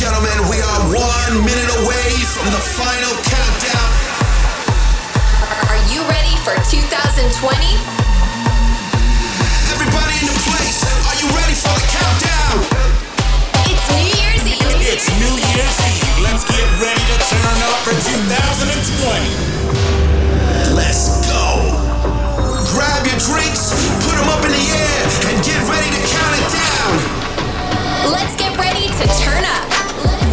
gentlemen, we are one minute away from the final countdown. Are you ready for 2020? Everybody in the place, are you ready for the countdown? It's New Year's Eve. It's New Year's Eve. Let's get ready to turn up for 2020. Let's go. Grab your drinks, put them up in the air, and get ready to count it down. Let's get ready to turn up.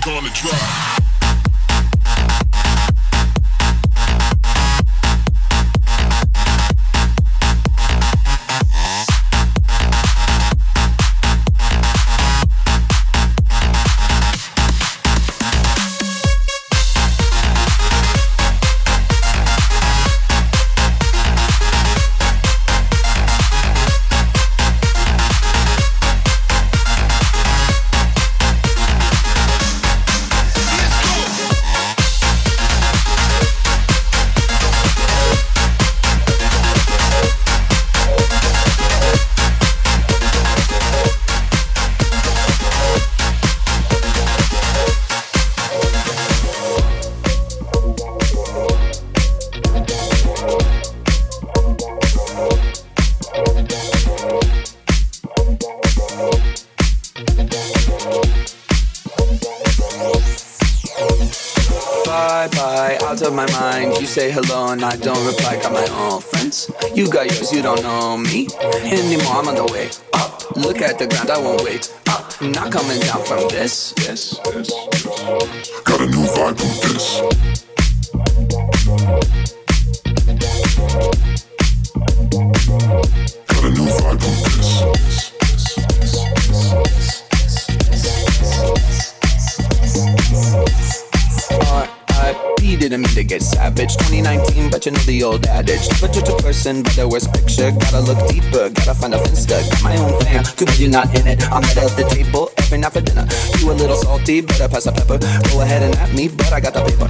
gonna try. New vibe from this. 2019, but you know the old adage. Never judge a person by the worst picture. Gotta look deeper, gotta find a finsta. Got my own fam, too bad you're not in it. I'm of the table every night for dinner. You a little salty, better pass the pepper. Go ahead and at me, but I got the paper.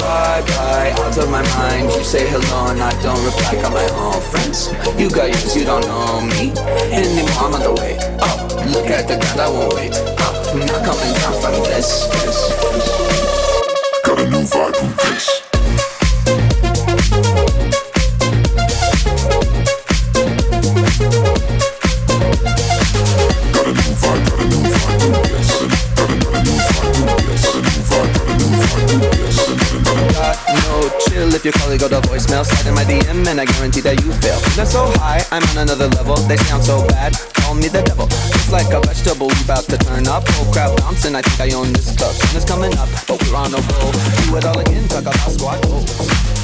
Bye bye, out of my mind. You say hello and I don't reply. Got my own friends. You got yours, you don't know me anymore. I'm on the way Oh, Look at the ground, I won't wait up. I'm not coming down from this. this, this. Got a new vibe from this. Colleague got a voicemail. Slide in my DM and I guarantee that you fail. Feeling so high, I'm on another level. They sound so bad, call me the devil. It's like a vegetable, we about to turn up. Oh, Whole crowd bouncing, I think I own this club. Sun is coming up, but we're on a roll. Do it all again, talk about squad goals.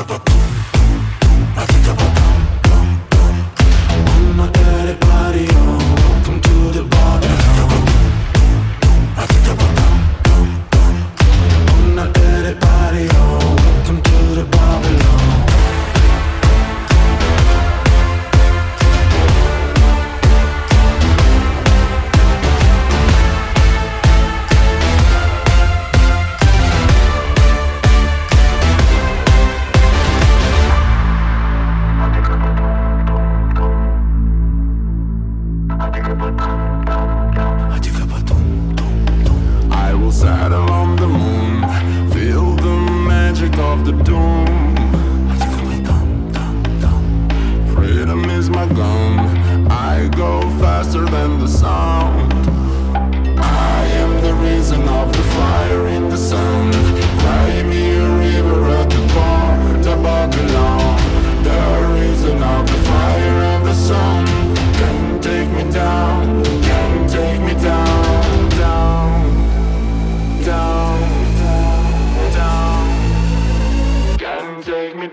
Acaba bu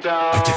down.